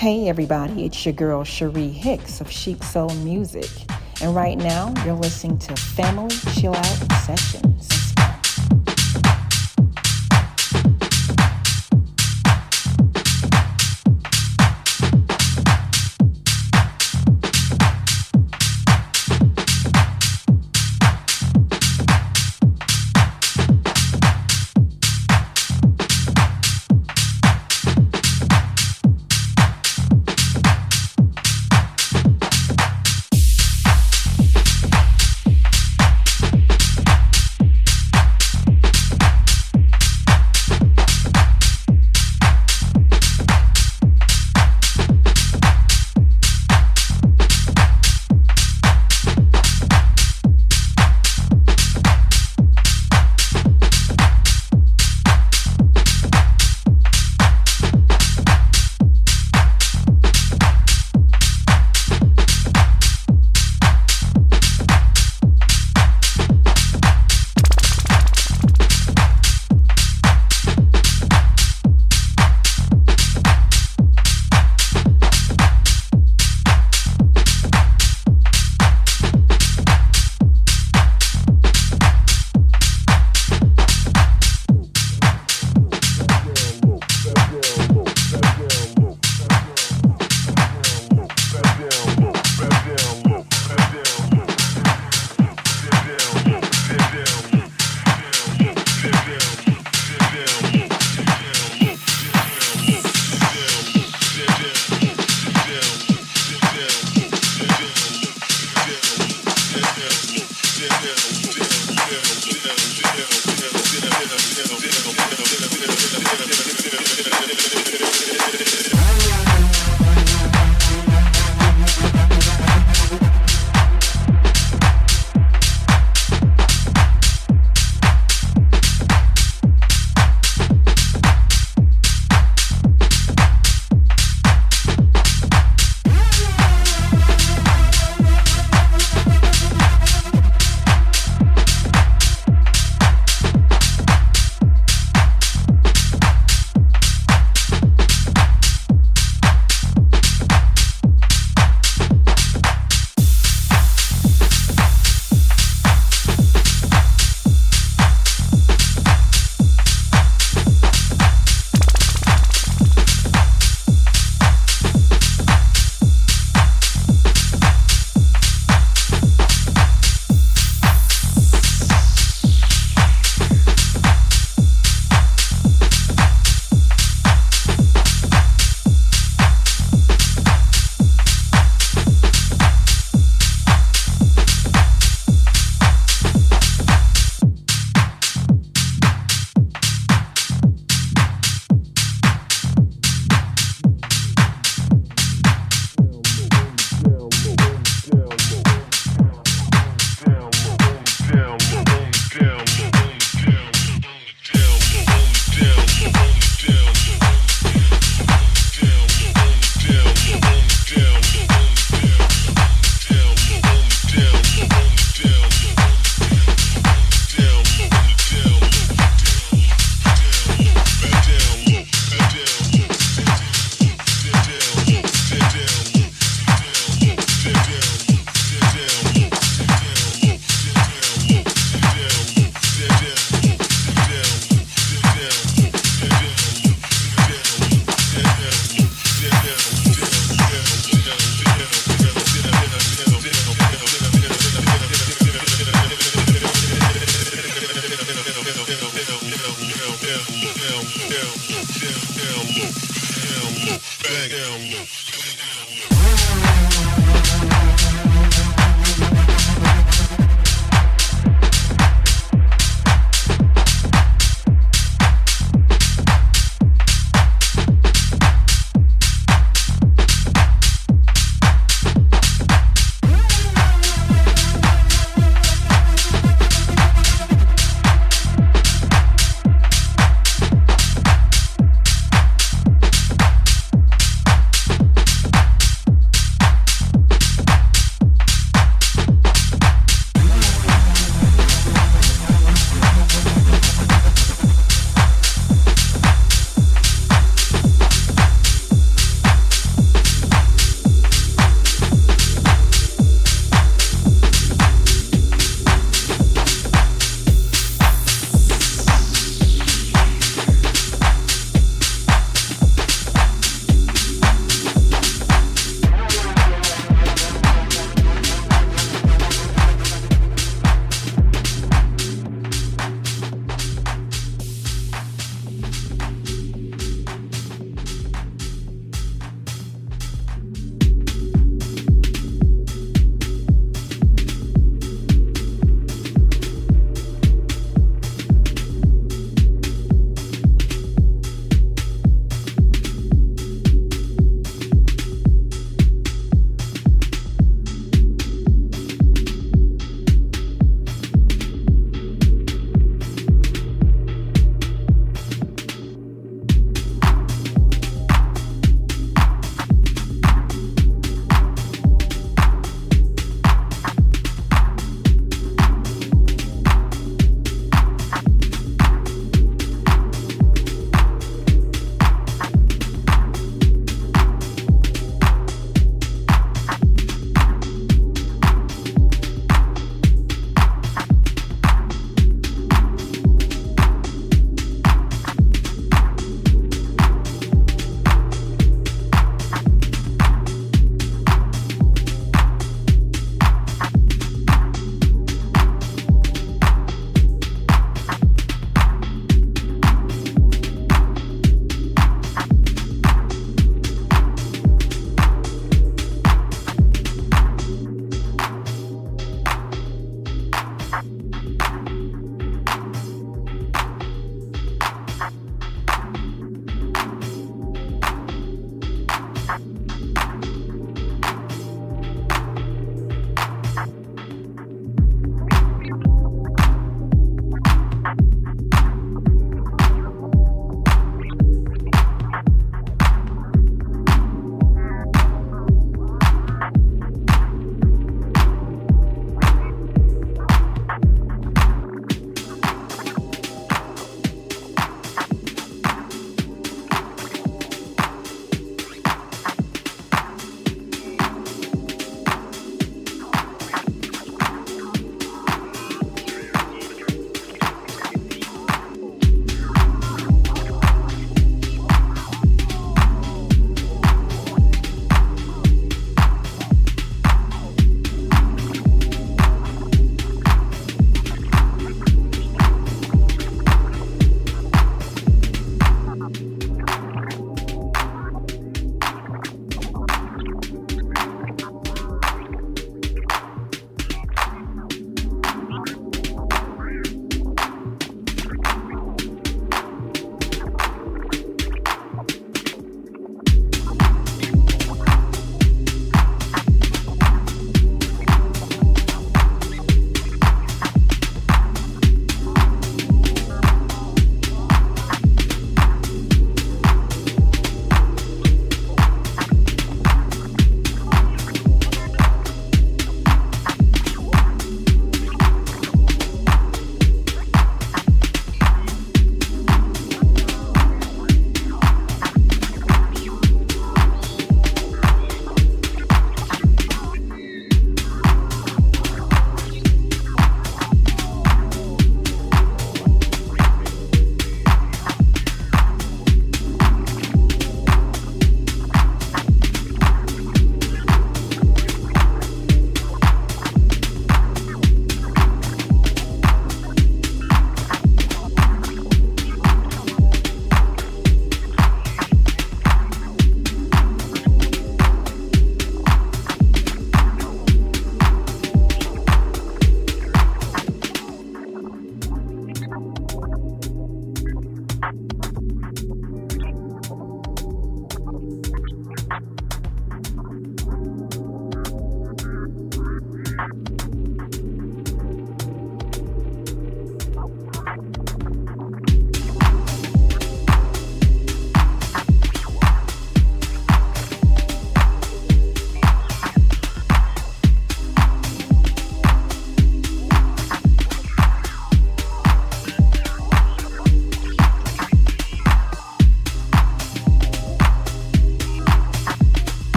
Hey everybody, it's your girl Cherie Hicks of Chic Soul Music. And right now, you're listening to Family Chill Out Sessions.